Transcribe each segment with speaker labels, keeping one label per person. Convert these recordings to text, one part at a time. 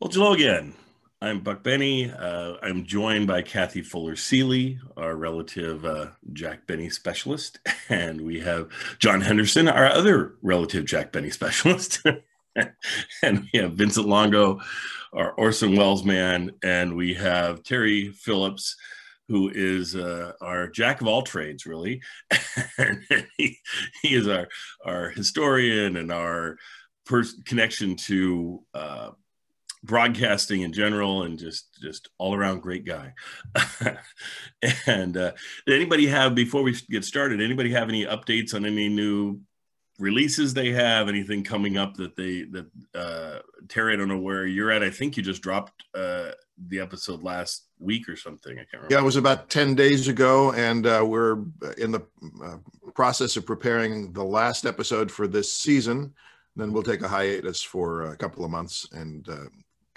Speaker 1: Well, hello again. I'm Buck Benny. Uh, I'm joined by Kathy Fuller Seeley, our relative uh, Jack Benny specialist, and we have John Henderson, our other relative Jack Benny specialist, and we have Vincent Longo, our Orson Welles man, and we have Terry Phillips, who is uh, our jack of all trades, really. and he, he is our our historian and our pers- connection to uh, broadcasting in general and just just all around great guy. And uh, anybody have before we get started anybody have any updates on any new releases they have? Anything coming up that they that uh terry i don't know where you're at. I think you just dropped uh the episode last week or something. I can't remember
Speaker 2: Yeah, it was about 10 days ago, and uh, we're in the uh, process of preparing the last episode for this season. Then we'll take a hiatus for a couple of months and uh,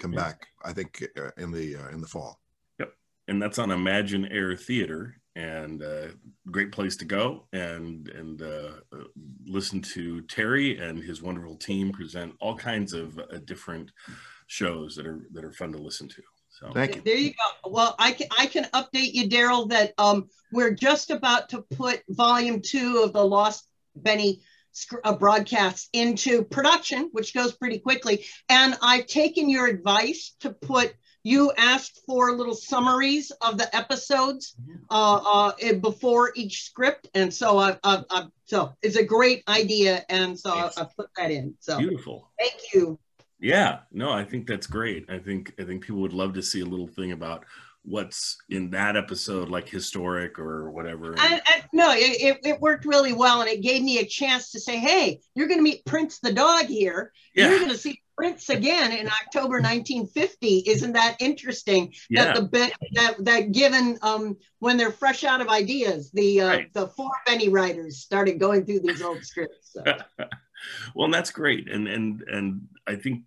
Speaker 2: come
Speaker 1: Yeah.
Speaker 2: back, I think, uh, in the uh, in the fall.
Speaker 1: Yep, and that's on imagine air theater and uh, great place to go and and uh, uh, listen to terry and his wonderful team present all kinds of uh, different shows that are that are fun to listen to so
Speaker 2: Thank you.
Speaker 3: There you go. Well, I can I can update you, Daryl, that um we're just about to put volume two of the Lost Benny sc- uh, broadcasts into production, which goes pretty quickly. And I've taken your advice to put. You asked for little summaries of the episodes uh, uh, eh, before each script, and so I've, I've, I've so it's a great idea, and so I, I put that in. So
Speaker 1: beautiful
Speaker 3: thank you.
Speaker 1: yeah no i think that's great i think i think people would love to see a little thing about what's in that episode like historic or whatever
Speaker 3: And, and no, it, it, worked really well, and it gave me a chance to say, "Hey, you're going to meet Prince the dog here. You're going to see Prince again in October 1950. Isn't that interesting?
Speaker 1: yeah
Speaker 3: That the Ben- that that given um when they're fresh out of ideas, the uh,
Speaker 1: Right.
Speaker 3: the four Benny writers started going through these old scripts. So.
Speaker 1: well and that's great and and and i think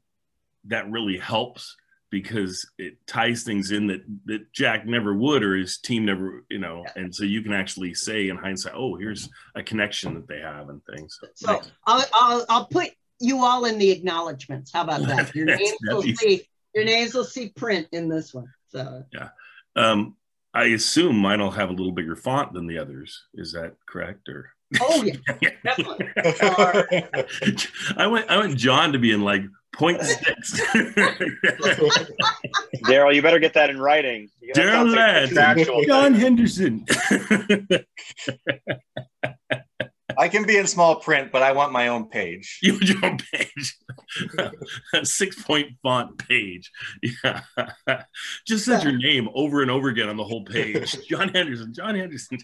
Speaker 1: that really helps because it ties things in that that jack never would or his team never you know and so you can actually say in hindsight oh here's a connection that they have and things.
Speaker 3: So I'll, I'll I'll put you all in the acknowledgments. How about that? Your names will see your names will see print in this one. So.
Speaker 1: Yeah, um i assume mine will have a little bigger font than the others. Is that correct or?
Speaker 3: Oh yeah, definitely.
Speaker 1: I went i went john to be in like point six
Speaker 4: Daryl, you better get that in writing.
Speaker 1: Daryl Ladd. john henderson
Speaker 5: I can be in small print, but I want my own page.
Speaker 1: You want your own page, six point font page. Yeah, just says your name over and over again on the whole page. John Henderson, John Henderson.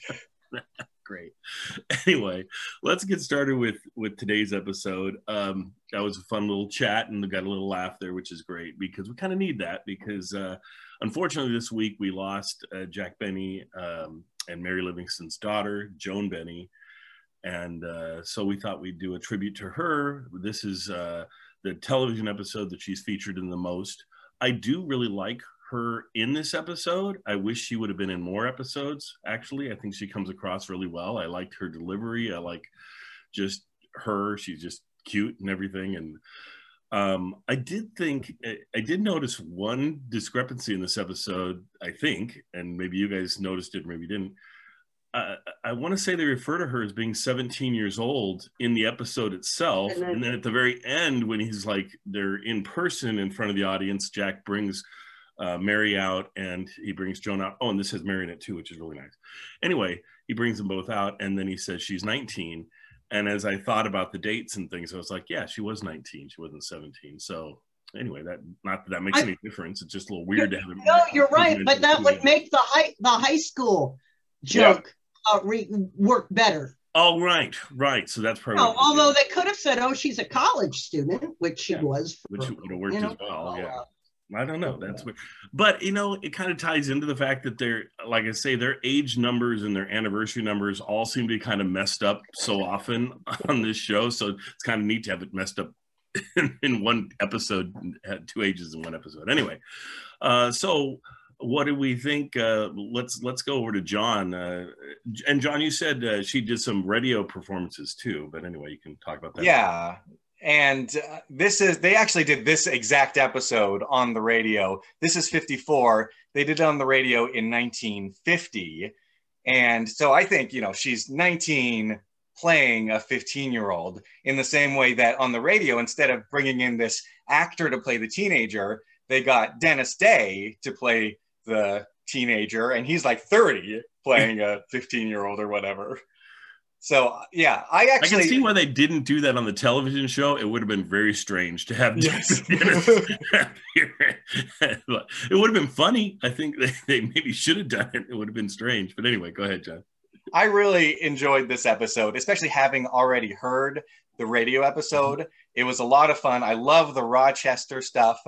Speaker 1: Great. Anyway, let's get started with with today's episode. Um, that was a fun little chat, and got a little laugh there, which is great because we kind of need that. Because uh, unfortunately, this week we lost uh, Jack Benny um, and Mary Livingstone's daughter, Joan Benny and uh, so we thought we'd do a tribute to her. This is uh, the television episode that she's featured in the most. I do really like her in this episode. I wish she would have been in more episodes. Actually, I think she comes across really well. I liked her delivery. I like just her. She's just cute and everything. And um, I did think I did notice one discrepancy in this episode. I think, and maybe you guys noticed it, maybe you didn't uh, I want to say they refer to her as being 17 years old in the episode itself.
Speaker 3: And then-
Speaker 1: And then at the very end, when he's like, they're in person in front of the audience, Jack brings uh, Mary out and he brings Joan out. Oh, and this has Mary in it too, which is really nice. Anyway, he brings them both out and then he says she's 19. And as I thought about the dates and things, I was like, yeah, she was 19. She wasn't 17. So anyway, that not that that makes
Speaker 3: I-
Speaker 1: any difference. It's just a little weird to have it.
Speaker 3: No, you're right, but that would make the high the high school joke uh, re- work better.
Speaker 1: Oh, right, right. So that's probably.
Speaker 3: No, although they could have said, "Oh, she's a college student," which she
Speaker 1: Yeah,
Speaker 3: was. for-
Speaker 1: which would have worked
Speaker 3: you know,
Speaker 1: as well. Yeah.
Speaker 3: Uh,
Speaker 1: I don't know. That's what, but you know, it kind of ties into the fact that they're, like I say, their age numbers and their anniversary numbers all seem to be kind of messed up so often on this show. So it's kind of neat to have it messed up in, in one episode, had two ages in one episode. Anyway, uh, so what do we think? Uh, let's let's go over to John. Uh, and John, you said uh, she did some radio performances too, but anyway, you can talk about that.
Speaker 5: Yeah. And uh, this is they actually did this exact episode on the radio. This is 54. They did it on the radio in 1950. And so I think, you know, she's 19 playing a 15 year old in the same way that on the radio, instead of bringing in this actor to play the teenager, they got Dennis Day to play the teenager, and he's like 30 playing a 15 year old or whatever. So yeah, I actually
Speaker 1: I can see why they didn't do that on the television show. It would have been very strange to have.
Speaker 5: Yes.
Speaker 1: it would have been funny. I think they, they maybe should have done it. It would have been strange. But anyway, go ahead, John.
Speaker 5: I really enjoyed this episode, especially having already heard the radio episode. Mm-hmm. It was a lot of fun. I love the Rochester stuff.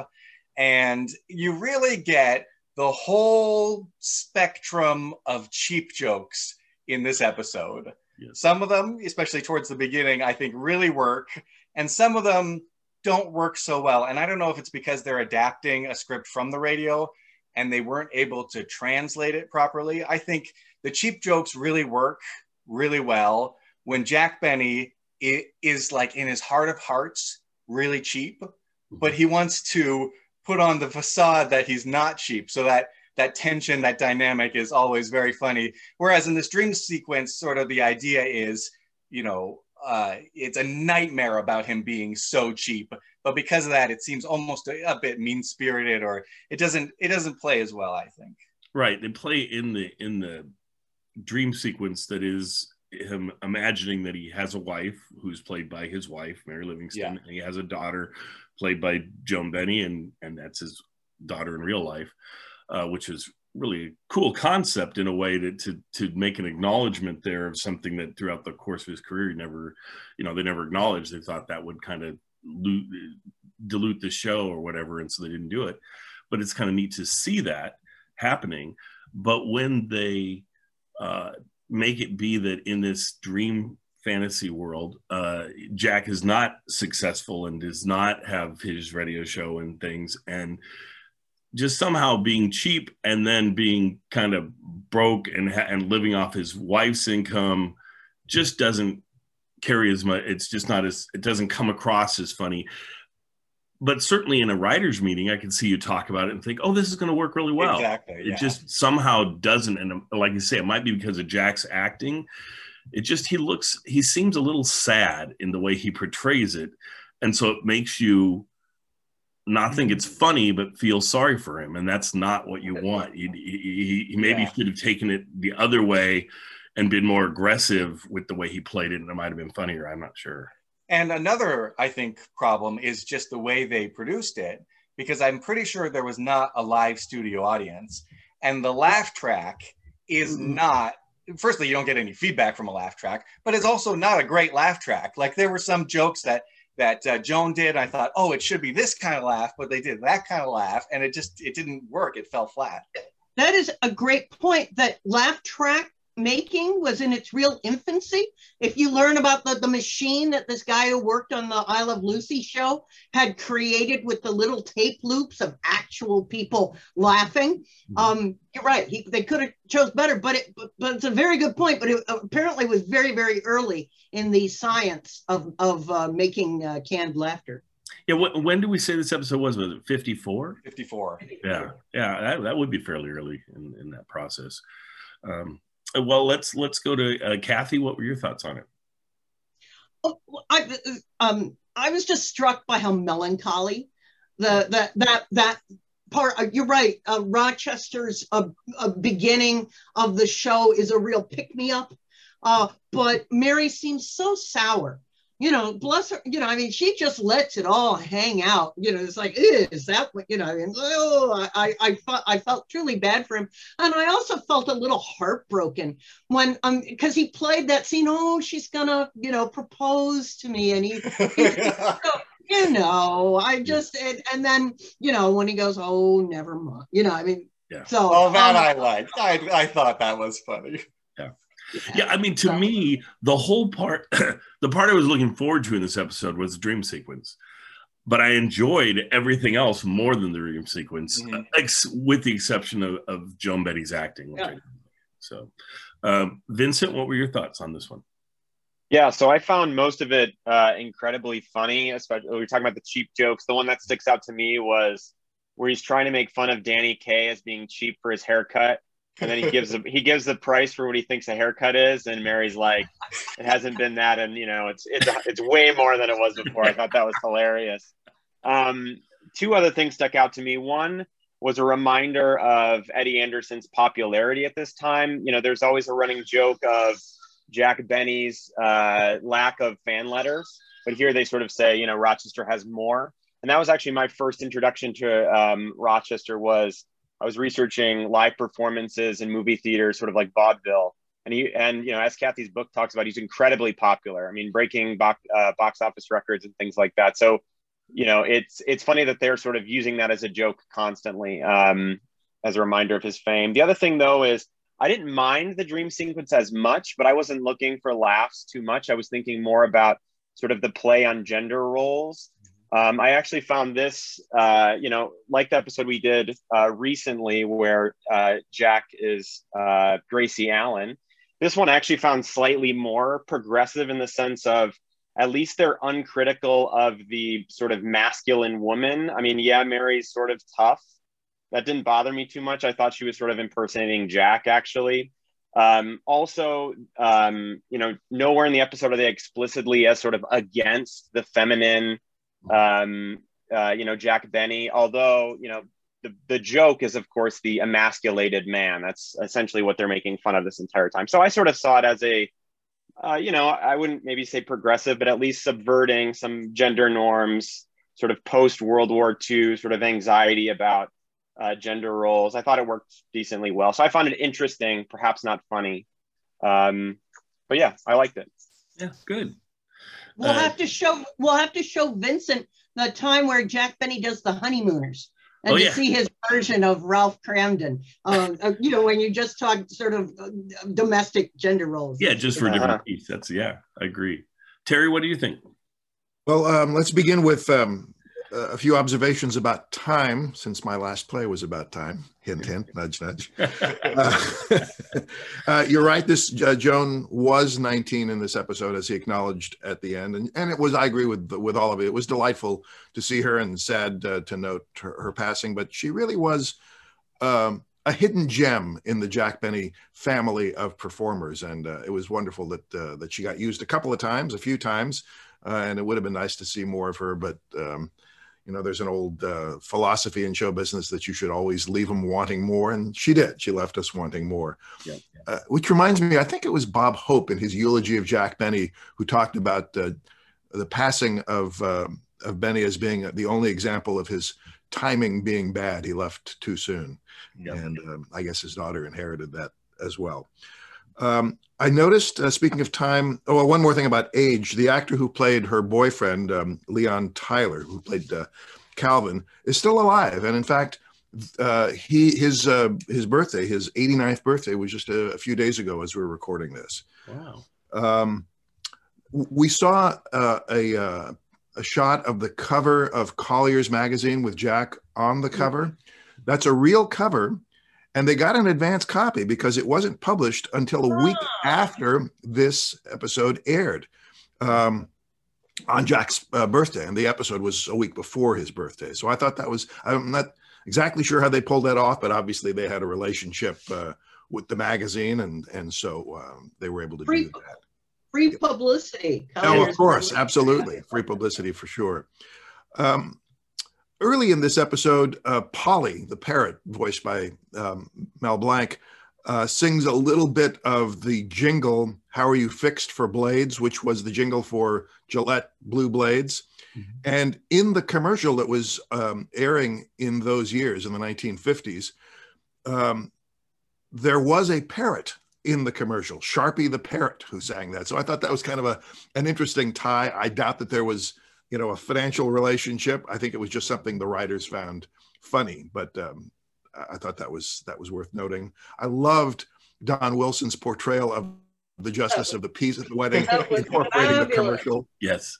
Speaker 5: And you really get the whole spectrum of cheap jokes in this episode.
Speaker 1: Yes.
Speaker 5: Some of them, especially towards the beginning, I think really work, and some of them don't work so well. And I don't know if it's because they're adapting a script from the radio and they weren't able to translate it properly. I think the cheap jokes really work really well when Jack Benny is like in his heart of hearts really cheap, mm-hmm. but he wants to put on the facade that he's not cheap so that that tension that dynamic is always very funny. Whereas in this dream sequence sort of the idea is you know uh, it's a nightmare about him being so cheap. But because of that it seems almost a, a bit mean spirited or it doesn't it doesn't play as well i think.
Speaker 1: Right. They play in the in the dream sequence that is him imagining that he has a wife who's played by his wife Mary Livingstone,
Speaker 5: Yeah.
Speaker 1: and he has a daughter played by Joan Benny and and that's his daughter in real life uh, which is really a cool concept in a way to, to to make an acknowledgement there of something that throughout the course of his career he never you know they never acknowledged. They thought that would kind of dilute the show or whatever and so they didn't do it. But it's kind of neat to see that happening. But when they uh, make it be that in this dream fantasy world, uh, Jack is not successful and does not have his radio show and things, and just somehow being cheap and then being kind of broke and ha- and living off his wife's income just doesn't carry as much. It's just not as it doesn't come across as funny. But certainly in a writers' meeting, I can see you talk about it and think, "Oh, this is going to work really well."
Speaker 5: exactly
Speaker 1: it
Speaker 5: yeah.
Speaker 1: just somehow doesn't and like you say it might be because of jack's acting it just he looks he seems a little sad in the way he portrays it and so it makes you not think it's funny but feel sorry for him and that's not what you want he, he, he maybe
Speaker 5: Yeah.
Speaker 1: should have taken it the other way and been more aggressive with the way he played it and it might have been funnier i'm not sure
Speaker 5: And another, I think, problem is just the way they produced it, because I'm pretty sure there was not a live studio audience. And the laugh track is
Speaker 3: Mhm.
Speaker 5: not, firstly, you don't get any feedback from a laugh track, but it's also not a great laugh track. Like there were some jokes that that uh, Joan did. I thought, oh, it should be this kind of laugh, but they did that kind of laugh, and it just it didn't work. It fell flat.
Speaker 3: That is a great point that laugh track making was in its real infancy. If you learn about the, the machine that this guy who worked on the I Love Lucy show had created with the little tape loops of actual people laughing, um, you're right. He, they could have chose better, but it but, but it's a very good point. But it apparently was very very early in the science of of uh, making uh, canned laughter.
Speaker 1: yeah what, when do we say this episode was was it 54
Speaker 5: 54.
Speaker 1: yeah yeah that, that would be fairly early in, in that process um, well let's let's go to uh, kathy what were your thoughts on it
Speaker 3: Oh, I um I was just struck by how melancholy the that that that part. uh, You're right. Uh, Rochester's uh, uh, beginning of the show is a real pick me up, but Mary seems so sour. You know, bless her. You know, I mean, she just lets it all hang out. You know, it's like, is that what you know? I mean, oh, I I I felt I felt truly bad for him, and I also felt a little heartbroken when um because he played that scene. Oh, she's gonna you know propose to me, and he you know, I just and, and then you know when he goes, oh, never mind. You know, I mean,
Speaker 1: Yeah.
Speaker 3: So
Speaker 5: oh, that
Speaker 3: um,
Speaker 5: I liked. I I thought that was funny.
Speaker 1: Yeah i mean to
Speaker 3: So-
Speaker 1: me the whole part the part i was looking forward to in this episode was the dream sequence but i enjoyed everything else more than the dream sequence
Speaker 5: Mhm.
Speaker 1: uh, ex- with the exception of, of joan benny's acting which
Speaker 3: Yeah.
Speaker 1: I, so um, vincent what were your thoughts on this one
Speaker 4: Yeah, so I found most of it uh, incredibly funny. Especially we were talking about the cheap jokes. The one that sticks out to me was where he's trying to make fun of Danny Kaye as being cheap for his haircut, and then he gives a, he gives the price for what he thinks a haircut is, and Mary's like, "It hasn't been that, and you know, it's it's it's way more than it was before." I thought that was hilarious. Um, two other things stuck out to me. One was a reminder of Eddie Anderson's popularity at this time. You know, there's always a running joke of Jack Benny's uh, lack of fan letters, but here they sort of say, you know, Rochester has more. And that was actually my first introduction to um, Rochester was I was researching live performances in movie theaters, sort of like vaudeville. And he and you know, as Kathy's book talks about, he's incredibly popular. I mean, breaking box uh, box office records and things like that. So you know, it's it's funny that they're sort of using that as a joke constantly, um, as a reminder of his fame. The other thing though is I didn't mind the dream sequence as much, but I wasn't looking for laughs too much. I was thinking more about sort of the play on gender roles. Um, I actually found this, uh, you know, like the episode we did uh, recently where uh, Jack is uh, Gracie Allen. This one I actually found slightly more progressive in the sense of at least they're uncritical of the sort of masculine woman. I mean, yeah, Mary's sort of tough. That didn't bother me too much. I thought she was sort of impersonating Jack, actually. Um, also, um, you know, nowhere in the episode are they explicitly as sort of against the feminine, um, uh, you know, Jack Benny. Although, you know, the, the joke is, of course, the emasculated man. That's essentially what they're making fun of this entire time. So I sort of saw it as a uh, you know, I wouldn't maybe say progressive, but at least subverting some gender norms, sort of post World War II sort of anxiety about uh, gender roles. I thought it worked decently well. So I found it interesting, perhaps not funny. Um, but yeah, I liked it.
Speaker 1: Yeah, good.
Speaker 3: We'll
Speaker 1: Uh,
Speaker 3: have to show we'll have to show Vincent the time where Jack Benny does the honeymooners and
Speaker 1: Oh,
Speaker 3: to
Speaker 1: yeah.
Speaker 3: see his version of Ralph Kramden. Um, uh, you know, when you just talk sort of uh, domestic gender roles.
Speaker 1: Yeah, just for a different piece. That's yeah, I agree. Terry, what do you think?
Speaker 2: Well, um, let's begin with um, a few observations about time, since my last play was about time. Hint, hint, nudge, nudge. Uh, uh, you're right. This uh, Joan was 19 in this episode, as he acknowledged at the end, and and it was. I agree with with all of it. It was delightful to see her, and sad uh, to note her, her passing. But she really was um, a hidden gem in the Jack Benny family of performers, and uh, it was wonderful that uh, that she got used a couple of times, a few times, uh, and it would have been nice to see more of her. But um, you know, there's an old uh, philosophy in show business that you should always leave them wanting more, and she did. She left us wanting more.
Speaker 1: Yeah.
Speaker 2: Uh, which reminds me, I think it was Bob Hope in his eulogy of Jack Benny who talked about uh, the passing of uh, of Benny as being the only example of his timing being bad. He left too soon,
Speaker 1: Yeah.
Speaker 2: and um, I guess his daughter inherited that as well. Um, I noticed, uh, speaking of time, oh, well, one more thing about age. The actor who played her boyfriend, um, Leon Tyler, who played uh, Calvin, is still alive. And in fact, uh, he his uh, his birthday, his 89th birthday, was just a, a few days ago as we were recording this.
Speaker 1: Wow.
Speaker 2: Um, we saw uh, a uh, a shot of the cover of Collier's magazine with Jack on the cover. That's a real cover, and they got an advance copy because it wasn't published until a week after this episode aired um, on Jack's uh, birthday, and the episode was a week before his birthday. So I thought that was I'm not exactly sure how they pulled that off, but obviously they had a relationship uh, with the magazine, and and so um, they were able to
Speaker 3: Free-
Speaker 2: do that.
Speaker 3: Free publicity.
Speaker 2: Oh, of course, absolutely. Free publicity for sure. Um, early in this episode, uh, Polly, the parrot, voiced by um, Mel Blanc, uh, sings a little bit of the jingle, How Are You Fixed for Blades, which was the jingle for Gillette Blue Blades.
Speaker 1: Mhm.
Speaker 2: And in the commercial that was um, airing in those years, in the 1950s, um, there was a parrot in the commercial, Sharpie the parrot, who sang that. So I thought that was kind of a an interesting tie. I doubt that there was, you know, a financial relationship. I think it was just something the writers found funny. But um, I I thought that was that was worth noting. I loved Don Wilson's portrayal of the justice of the peace at the wedding,
Speaker 3: That was
Speaker 2: incorporating the commercial.
Speaker 1: Yes.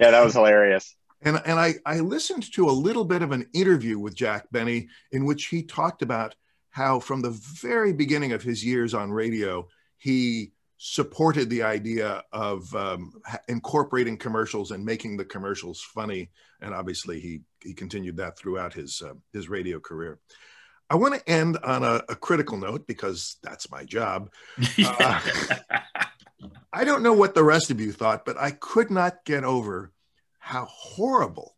Speaker 4: Yeah, that was hilarious.
Speaker 2: And, and I, I listened to a little bit of an interview with Jack Benny in which he talked about how, from the very beginning of his years on radio, he supported the idea of um, incorporating commercials and making the commercials funny. And obviously, he he continued that throughout his uh, his radio career. I want to end on a, a, critical note because that's my job. Uh, I don't know what the rest of you thought, but I could not get over how horrible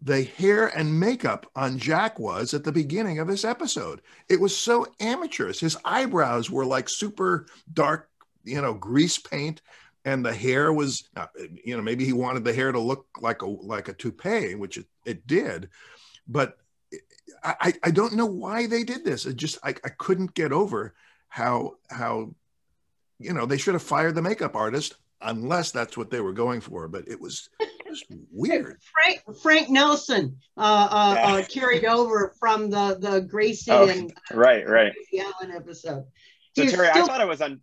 Speaker 2: the hair and makeup on Jack was at the beginning of this episode. It was so amateurish. His eyebrows were like super dark, you know, grease paint, and the hair was, uh, you know, maybe he wanted the hair to look like a like a toupee, which it, it did, but I, I don't know why they did this. It just I, I couldn't get over how how you know they should have fired the makeup artist unless that's what they were going for. But it was just weird.
Speaker 3: Frank Frank Nelson uh, uh, yeah. uh, carried over from the the Gracie oh, and
Speaker 4: right right
Speaker 3: Allen episode.
Speaker 4: So Terry, still- I thought it was on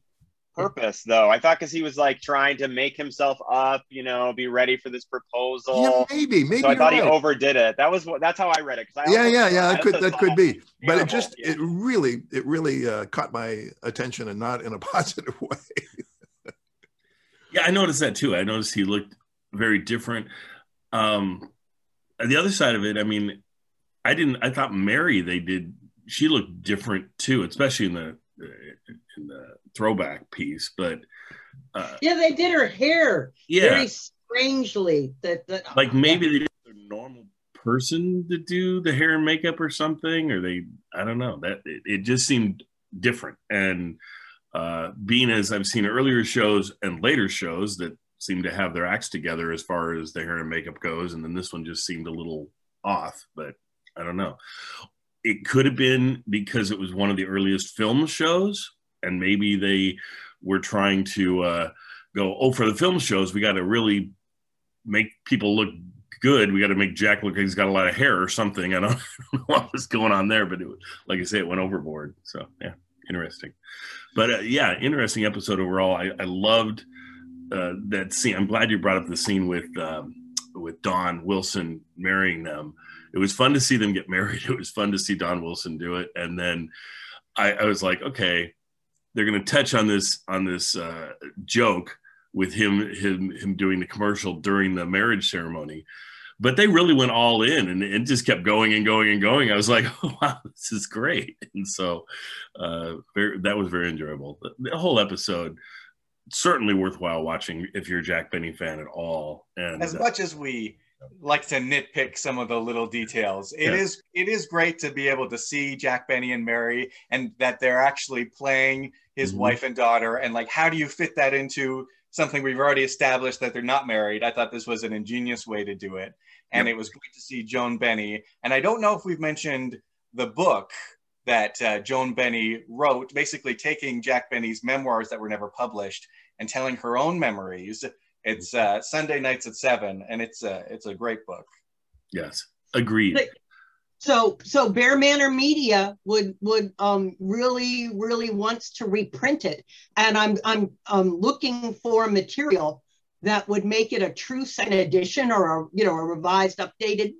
Speaker 4: purpose though. I thought because he was like trying to make himself up, you know, be ready for this proposal.
Speaker 2: Yeah, maybe, maybe.
Speaker 4: So I thought right. he overdid it. That was what. That's how I read it.
Speaker 2: I yeah, yeah, yeah. That could that could be, but it just yeah. it really it really uh, caught my attention and not in a positive way.
Speaker 1: yeah, I noticed that too. I noticed he looked very different. Um, the other side of it, I mean, I didn't. I thought Mary they did. She looked different too, especially in the in the throwback piece, but
Speaker 3: uh, yeah, they did her hair yeah. very strangely. That, that
Speaker 1: like maybe they did a normal person to do the hair and makeup or something, or they I don't know that it, it just seemed different. And uh, being as I've seen earlier shows and later shows that seem to have their acts together as far as the hair and makeup goes, and then this one just seemed a little off, but I don't know. It could have been because it was one of the earliest film shows and maybe they were trying to uh, go, oh, for the film shows, we got to really make people look good. We got to make Jack look like he's got a lot of hair or something. I don't, know what was going on there, but it, like I say, it went overboard. So yeah, interesting. But uh, yeah, interesting episode overall. I, I loved uh, that scene. I'm glad you brought up the scene with um, with Don Wilson marrying them. It was fun to see them get married. It was fun to see Don Wilson do it, and then I, I was like, okay, they're going to touch on this on this uh, joke with him him him doing the commercial during the marriage ceremony. But they really went all in and it just kept going and going and going. I was like oh, wow this is great. And so uh, very, that was very enjoyable. The, the, whole episode certainly worthwhile watching if you're a jack benny fan at all. And
Speaker 5: as much as we like to nitpick some of the little details. It yeah. is it is great to be able to see Jack Benny and Mary and that they're actually playing his mm-hmm. wife and daughter and like how do you fit that into something we've already established that they're not married. I thought this was an ingenious way to do it. And it was great to see Joan Benny. And I don't know if we've mentioned the book that uh, Joan Benny wrote, basically taking Jack Benny's memoirs that were never published and telling her own memories it's uh, Sunday nights at seven, and it's a it's a great book.
Speaker 1: Yes, agreed.
Speaker 3: So so Bear Manor Media would would um, really really wants to reprint it, and I'm I'm um, looking for material that would make it a true second edition or a you know a revised updated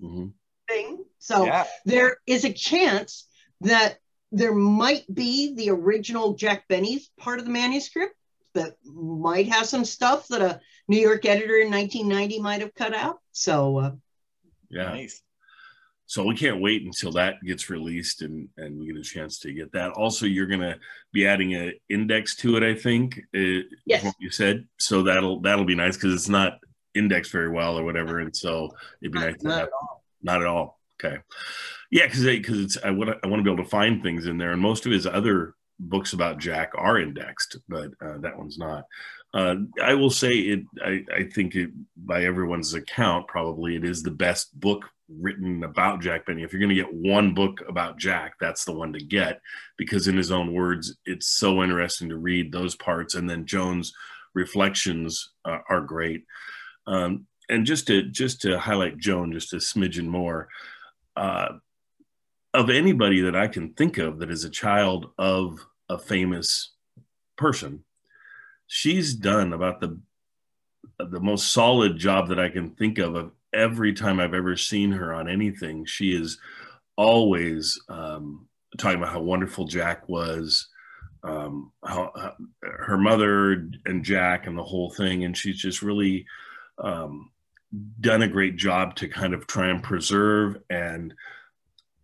Speaker 3: mm-hmm. thing. So yeah. there is a chance that there might be the original Jack Benny's part of the manuscript that might have some stuff that a New York editor in 1990 might have cut out. So, uh,
Speaker 1: yeah. Nice. So we can't wait until that gets released and, and we get a chance to get that. Also, you're going to be adding an index to it, I think. Uh,
Speaker 3: yes. What
Speaker 1: you said. So that'll that'll be nice because it's not indexed very well or whatever, and so it'd be not, nice. Not at all. Not at all. Okay. Yeah, because because it's I want I want to be able to find things in there, and most of his other books about Jack are indexed, but uh, that one's not. Uh, I will say it. I, I think it, by everyone's account, probably it is the best book written about Jack Benny. If you're going to get one book about Jack, that's the one to get because, in his own words, it's so interesting to read those parts. And then Joan's reflections uh, are great. Um, and just to just to highlight Joan just a smidgen more, uh, of anybody that I can think of that is a child of a famous person, she's done about the the most solid job that I can think of of every time I've ever seen her on anything. She is always um, talking about how wonderful Jack was, um, how, her mother and Jack and the whole thing, and she's just really um, done a great job to kind of try and preserve and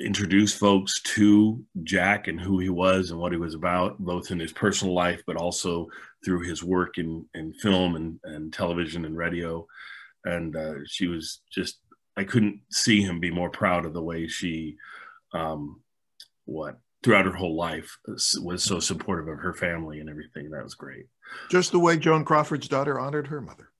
Speaker 1: introduce folks to Jack and who he was and what he was about, both in his personal life, but also through his work in, in film and, and television and radio. And uh, she was just, I couldn't see him be more proud of the way she, um, what, throughout her whole life was so supportive of her family and everything. That was great.
Speaker 2: Just the way Joan Crawford's daughter honored her mother.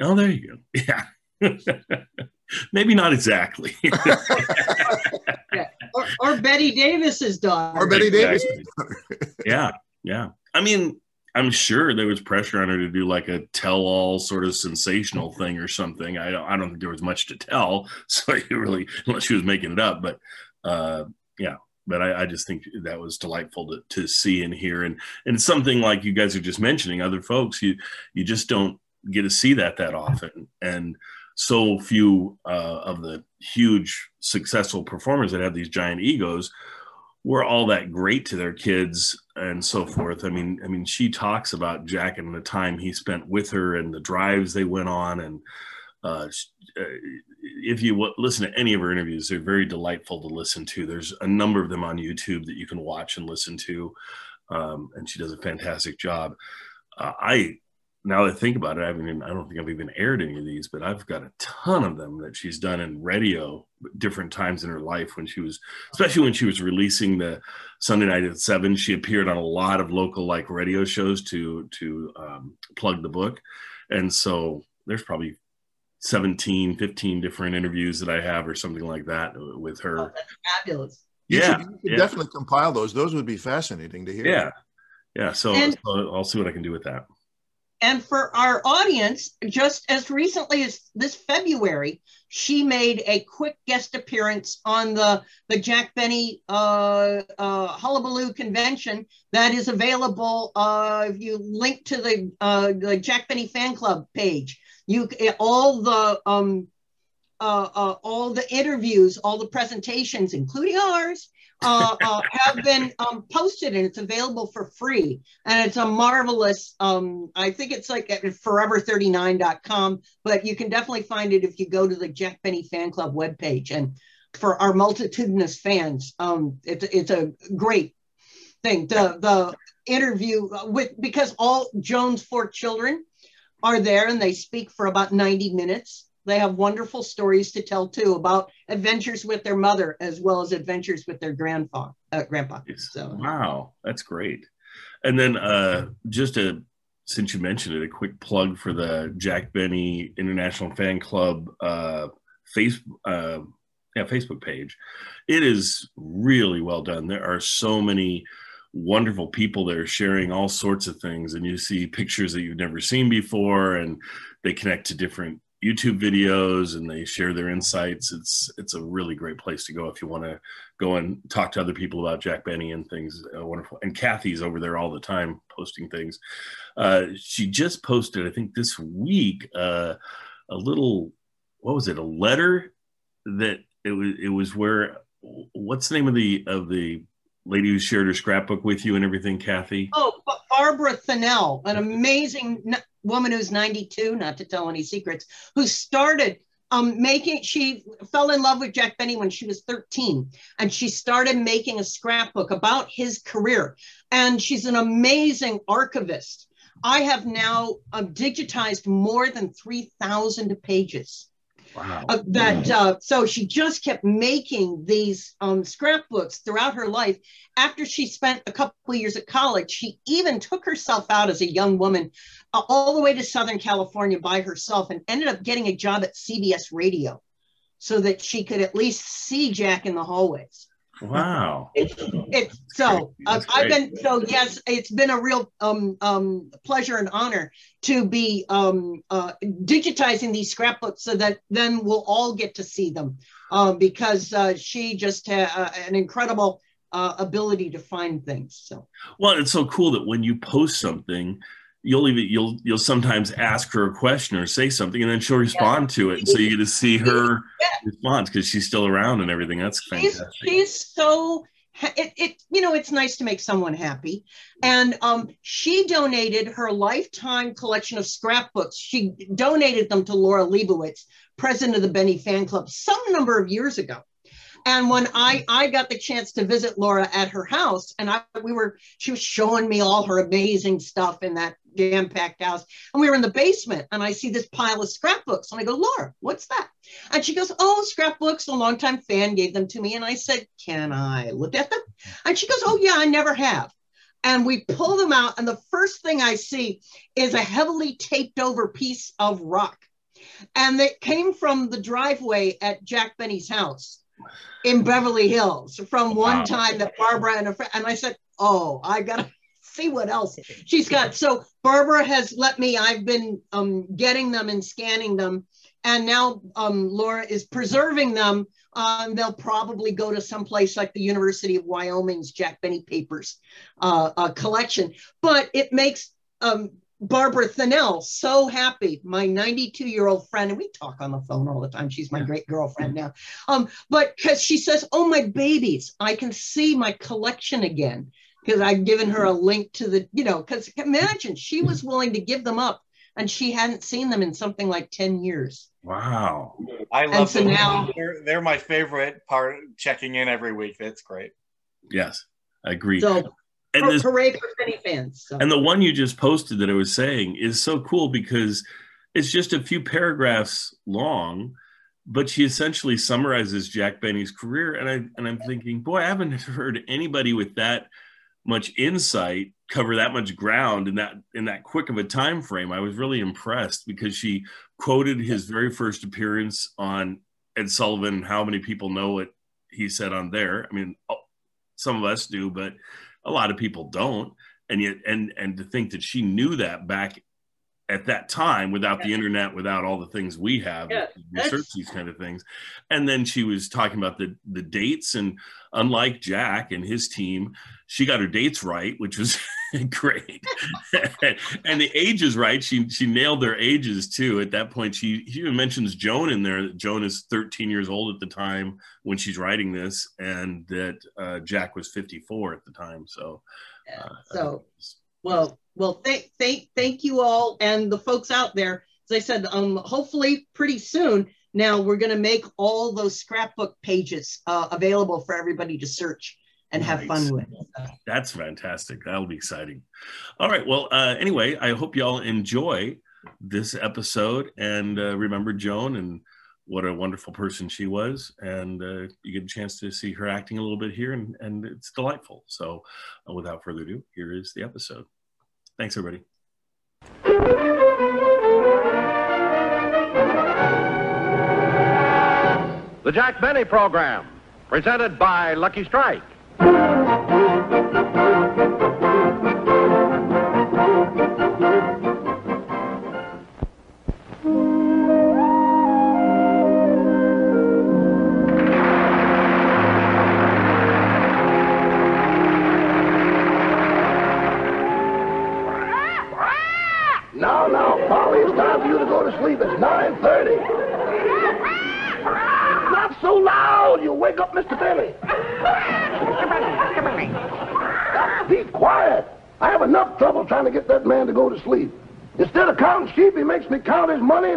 Speaker 1: Oh, there you go. Yeah. Maybe not exactly.
Speaker 3: yeah. or, or, Bette Davis's daughter.
Speaker 2: Or Betty exactly.
Speaker 1: Davis. yeah, yeah. I mean, I'm sure there was pressure on her to do like a tell-all sort of sensational thing or something. I don't, I don't think there was much to tell, so you really, unless she was making it up. But uh, yeah, but I, I, just think that was delightful to, to see and hear, and and something like you guys are just mentioning, other folks, you you just don't get to see that that often, and so few uh, of the huge successful performers that have these giant egos were all that great to their kids and so forth. I mean, I mean, she talks about Jack and the time he spent with her and the drives they went on. And uh, uh if you listen to any of her interviews, they're very delightful to listen to. There's a number of them on YouTube that you can watch and listen to. Um, and she does a fantastic job. Uh, I now that I think about it, I haven't I don't think I've even aired any of these, but I've got a ton of them that she's done in radio different times in her life when she was, especially when she was releasing the Sunday night at seven, she appeared on a lot of local like radio shows to, to um, plug the book. And so there's probably 17, 15 different interviews that I have or something like that with her. Oh,
Speaker 3: that's fabulous.
Speaker 2: You yeah. Should, you should yeah. definitely compile those. Those would be fascinating to hear.
Speaker 1: Yeah. Yeah. So, and, so I'll see what I can do with that.
Speaker 3: And for our audience, just as recently as this February, she made a quick guest appearance on the, the Jack Benny uh, uh, Hullabaloo convention that is available. Uh, if you link to the, uh, the Jack Benny fan club page, you all the um, uh, uh, all the interviews, all the presentations, including ours, uh, uh, have been um, posted and it's available for free. And it's a marvelous, um, I think it's like at forever39.com, but you can definitely find it if you go to the Jack Benny Fan Club webpage. And for our multitudinous fans, um, it's, it's a great thing. The, the interview with, because all Joan's four children are there and they speak for about 90 minutes they have wonderful stories to tell too about adventures with their mother as well as adventures with their grandpa, uh, grandpa. So
Speaker 1: wow, that's great. And then uh, just a since you mentioned it, a quick plug for the Jack Benny International Fan Club uh, face uh, yeah Facebook page. It is really well done. There are so many wonderful people that are sharing all sorts of things and you see pictures that you've never seen before and they connect to different YouTube videos and they share their insights. It's it's a really great place to go if you want to go and talk to other people about Jack Benny and things. Uh, wonderful. And Kathy's over there all the time posting things. Uh, she just posted, I think this week, uh, a little what was it? A letter that it was it was where what's the name of the of the lady who shared her scrapbook with you and everything, Kathy?
Speaker 3: Oh, Barbara Thinnell, an amazing woman who's 92, not to tell any secrets, who started um, making, she fell in love with Jack Benny when she was 13, and she started making a scrapbook about his career. And she's an amazing archivist. I have now uh, digitized more than 3,000 pages.
Speaker 1: Wow.
Speaker 3: Uh, that uh, so she just kept making these um, scrapbooks throughout her life. After she spent a couple of years at college, she even took herself out as a young woman all the way to Southern California by herself and ended up getting a job at CBS Radio so that she could at least see Jack in the hallways.
Speaker 1: Wow.
Speaker 3: It's, it's so uh, I've been so yes, it's been a real um, um, pleasure and honor to be um, uh, digitizing these scrapbooks so that then we'll all get to see them um, because uh, she just had uh, an incredible uh, ability to find things. So
Speaker 1: well, it's so cool that when you post something you'll even you'll you'll sometimes ask her a question or say something and then she'll respond yeah. to it and so you get to see her yeah. response because she's still around and everything. That's fantastic
Speaker 3: she's, she's so it, it you know it's nice to make someone happy. And um, she donated her lifetime collection of scrapbooks. She donated them to laura leibowitz president of the benny fan club some number of years ago and when I I got the chance to visit Laura at her house, and I we were she was showing me all her amazing stuff in that jam packed house, and we were in the basement, and I see this pile of scrapbooks, and I go, Laura, what's that? And she goes, Oh, scrapbooks. A longtime fan gave them to me, and I said, Can I look at them? And she goes, Oh yeah, I never have. And we pull them out, and the first thing I see is a heavily taped over piece of rock. And it came from the driveway at Jack Benny's house in Beverly Hills from one wow. time that Barbara and a friend, and I said, Oh, I gotta see what else she's got. So Barbara has let me, I've been um, getting them and scanning them. And now um, Laura is preserving them. Um, they'll probably go to some place like the University of Wyoming's Jack Benny Papers uh, uh, collection. But it makes um, Barbara Thinnell, so happy, my 92 year old friend, and we talk on the phone all the time. She's my great girlfriend now. Um, but because she says, Oh, my babies, I can see my collection again. Because I've given her a link to the, you know, because imagine she was willing to give them up and she hadn't seen them in something like 10 years.
Speaker 1: Wow.
Speaker 5: I love so them. Now, they're, they're my favorite part, checking in every week. That's great.
Speaker 1: Yes, I agree.
Speaker 3: So and oh, this, hooray for Benny fans.
Speaker 1: So. And the one you just posted that I was saying is so cool because it's just a few paragraphs long, but she essentially summarizes Jack Benny's career. And I and I'm thinking, boy, I haven't heard anybody with that much insight cover that much ground in that in that quick of a time frame. I was really impressed because she quoted his very first appearance on Ed Sullivan. How many people know what he said on there? I mean, oh, some of us do, but a lot of people don't. And yet and and to think that she knew that back at that time without the internet without all the things we have yeah, research these kind of things. And then she was talking about the the dates and unlike jack and his team she got her dates right which was great and the ages right she she nailed their ages too at that point she, she even mentions joan in there That joan is 13 years old at the time when she's writing this and that uh, jack was 54 at the time so
Speaker 3: uh, so well well, thank thank thank you all and the folks out there. As I said, um, hopefully pretty soon. Now we're going to make all those scrapbook pages uh, available for everybody to search and nice. have fun with. So.
Speaker 1: That's fantastic. That'll be exciting. All right. Well, uh, anyway, I hope you all enjoy this episode and uh, remember Joan and what a wonderful person she was. And uh, you get a chance to see her acting a little bit here, and, and it's delightful. So, uh, without further ado, here is the episode. Thanks, everybody.
Speaker 6: The Jack Benny Program, presented by Lucky Strike.
Speaker 7: Sleep.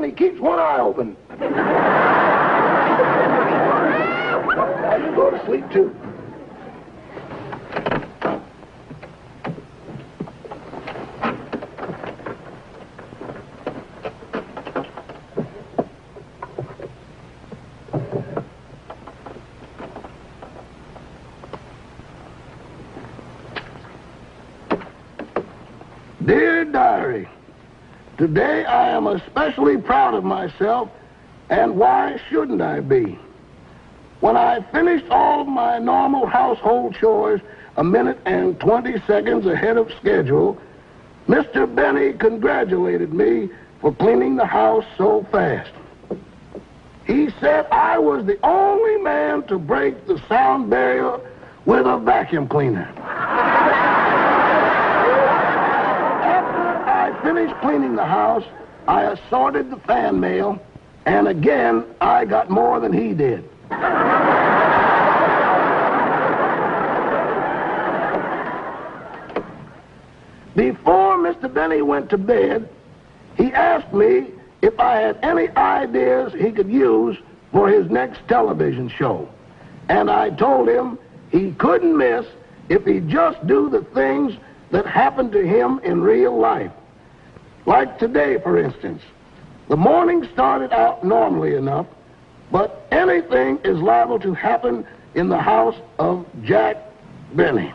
Speaker 7: His money and he keeps one eye open. I can go to sleep, too. Today I am especially proud of myself, and why shouldn't I be? When I finished all of my normal household chores a minute and 20 seconds ahead of schedule, Mr. Benny congratulated me for cleaning the house so fast. He said I was the only man to break the sound barrier with a vacuum cleaner. After I finished cleaning the house, I assorted the fan mail, and again, I got more than he did. Before Mr. Benny went to bed, he asked me if I had any ideas he could use for his next television show. And I told him he couldn't miss if he just do the things that happened to him in real life. Like today, for instance. The morning started out normally enough, but anything is liable to happen in the house of Jack Benny.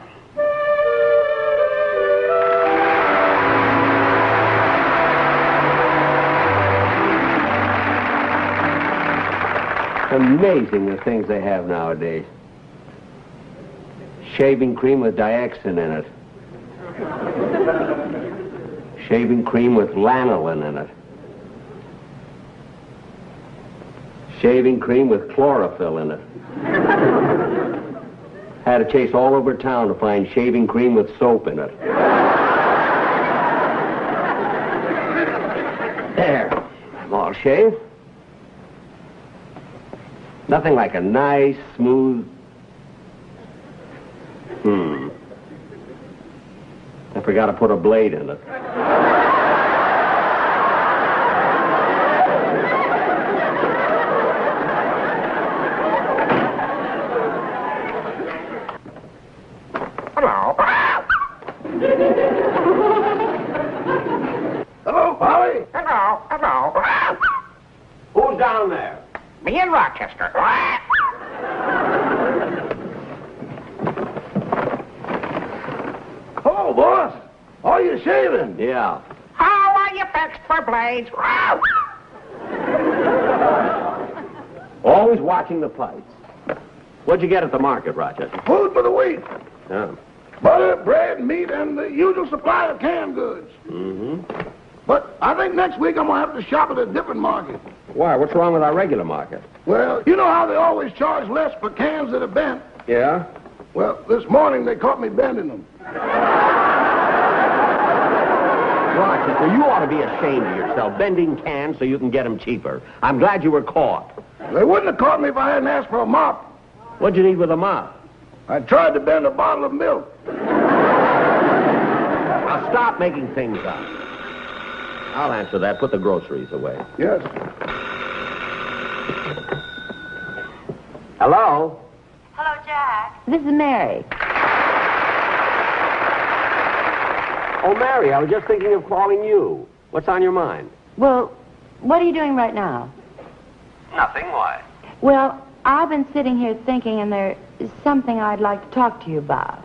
Speaker 8: Amazing the things they have nowadays. Shaving cream with dioxin in it. Shaving cream with lanolin in it. Shaving cream with chlorophyll in it. Had to chase all over town to find shaving cream with soap in it. There. I'm all shaved. Nothing like a nice, smooth. Hmm. I forgot to put a blade in it.
Speaker 6: Hello.
Speaker 7: Hello, Polly.
Speaker 6: Hello. Hello.
Speaker 8: Who's down there?
Speaker 6: Me in Rochester.
Speaker 7: Hello, boss. Are you shaving?
Speaker 8: Yeah.
Speaker 6: How are you fixed for blades?
Speaker 8: Always watching the fights. What'd you get at the market, Rochester?
Speaker 7: Food for the week.
Speaker 8: Yeah.
Speaker 7: Butter, bread, meat, and the usual supply of canned goods.
Speaker 8: Mm-hmm.
Speaker 7: But I think next week I'm going to have to shop at a different market.
Speaker 8: Why? What's wrong with our regular market?
Speaker 7: Well, you know how they always charge less for cans that are bent?
Speaker 8: Yeah?
Speaker 7: Well, this morning they caught me bending them.
Speaker 8: Rochester, you ought to be ashamed of yourself, bending cans so you can get them cheaper. I'm glad you were caught.
Speaker 7: They wouldn't have caught me if I hadn't asked for a mop.
Speaker 8: What'd you need with a mop?
Speaker 7: I tried to bend a bottle of milk.
Speaker 8: Now stop making things up. I'll answer that. Put the groceries away.
Speaker 7: Yes.
Speaker 8: Hello?
Speaker 9: Hello, Jack.
Speaker 10: This is Mary.
Speaker 8: Oh, Mary, I was just thinking of calling you. What's on your mind?
Speaker 10: Well, what are you doing right now?
Speaker 8: Nothing. Why?
Speaker 10: Well, I've been sitting here thinking, and there is something I'd like to talk to you about.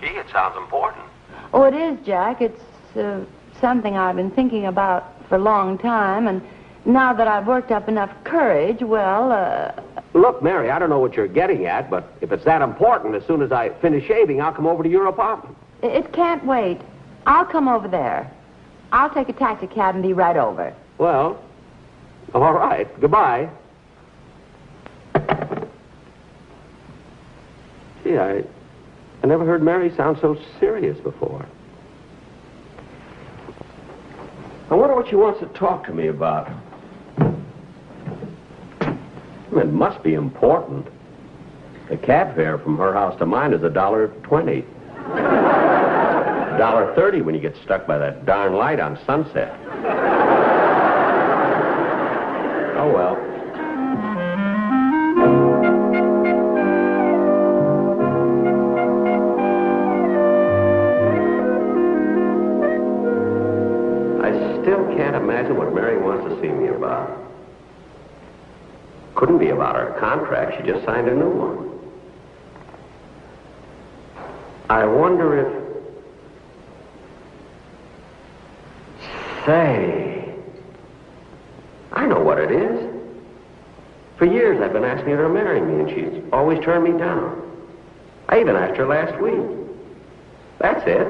Speaker 8: Gee, it sounds important.
Speaker 10: Oh, it is, Jack. It's uh, something I've been thinking about for a long time, and now that I've worked up enough courage, well, uh,
Speaker 8: Look, Mary, I don't know what you're getting at, but if it's that important, as soon as I finish shaving, I'll come over to your apartment.
Speaker 10: it it can't wait. I'll come over there. I'll take a taxi cab and be right over.
Speaker 8: Well, all right. Goodbye. Gee, I, I never heard Mary sound so serious before. I wonder what she wants to talk to me about. It must be important. The cab fare from her house to mine is a dollar twenty. Dollar thirty when you get stuck by that darn light on Sunset. Oh well. I still can't imagine what Mary wants to see me about. Couldn't be about her contract. She just signed a new one. I wonder if. Say. I know what it is. For years I've been asking her to marry me, and she's always turned me down. I even asked her last week. That's it.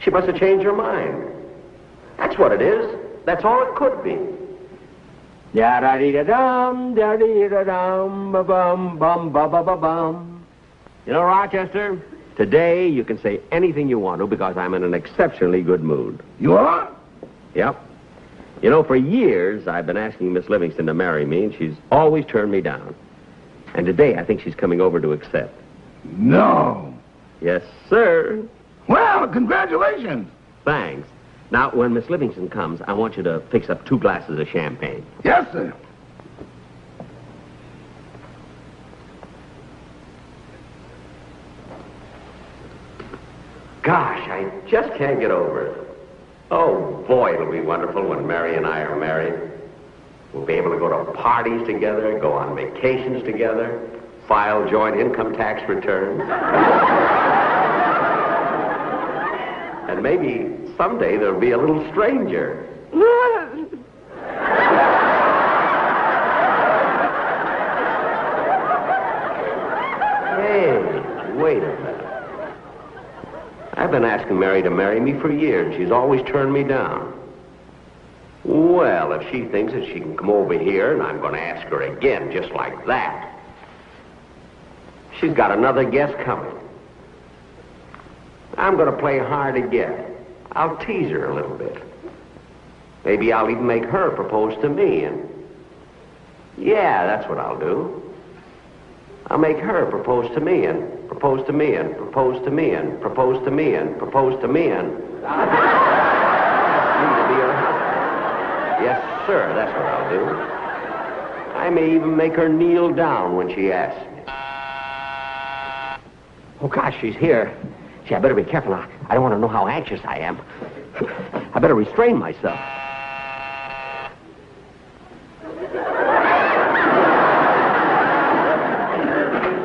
Speaker 8: She must have changed her mind. That's what it is. That's all it could be. Da da dee da dum, da dee da dum, ba bum bum ba ba ba bum. You know, Rochester, today you can say anything you want to because I'm in an exceptionally good mood.
Speaker 7: You are?
Speaker 8: Yep. You know, for years I've been asking Miss Livingstone to marry me, and she's always turned me down. And today I think she's coming over to accept.
Speaker 7: No.
Speaker 8: Yes, sir.
Speaker 7: Well, congratulations.
Speaker 8: Thanks. Now, when Miss Livingstone comes, I want you to fix up two glasses of champagne.
Speaker 7: Yes, sir.
Speaker 8: Gosh, I just can't get over it. Oh, boy, it'll be wonderful when Mary and I are married. We'll be able to go to parties together, go on vacations together, file joint income tax returns. and maybe someday there'll be a little stranger. Hey, wait a minute. I've been asking Mary to marry me for years. And she's always turned me down. Well, if she thinks that she can come over here and I'm going to ask her again just like that, she's got another guest coming. I'm going to play hard again. I'll tease her a little bit. Maybe I'll even make her propose to me and... Yeah, that's what I'll do. I'll make her propose to me and propose to me and propose to me and propose to me and propose to me and. Yes, sir, that's what I'll do. I may even make her kneel down when she asks me. Oh, gosh, she's here. Gee, I better be careful. I, I don't want to know how anxious I am. I better restrain myself.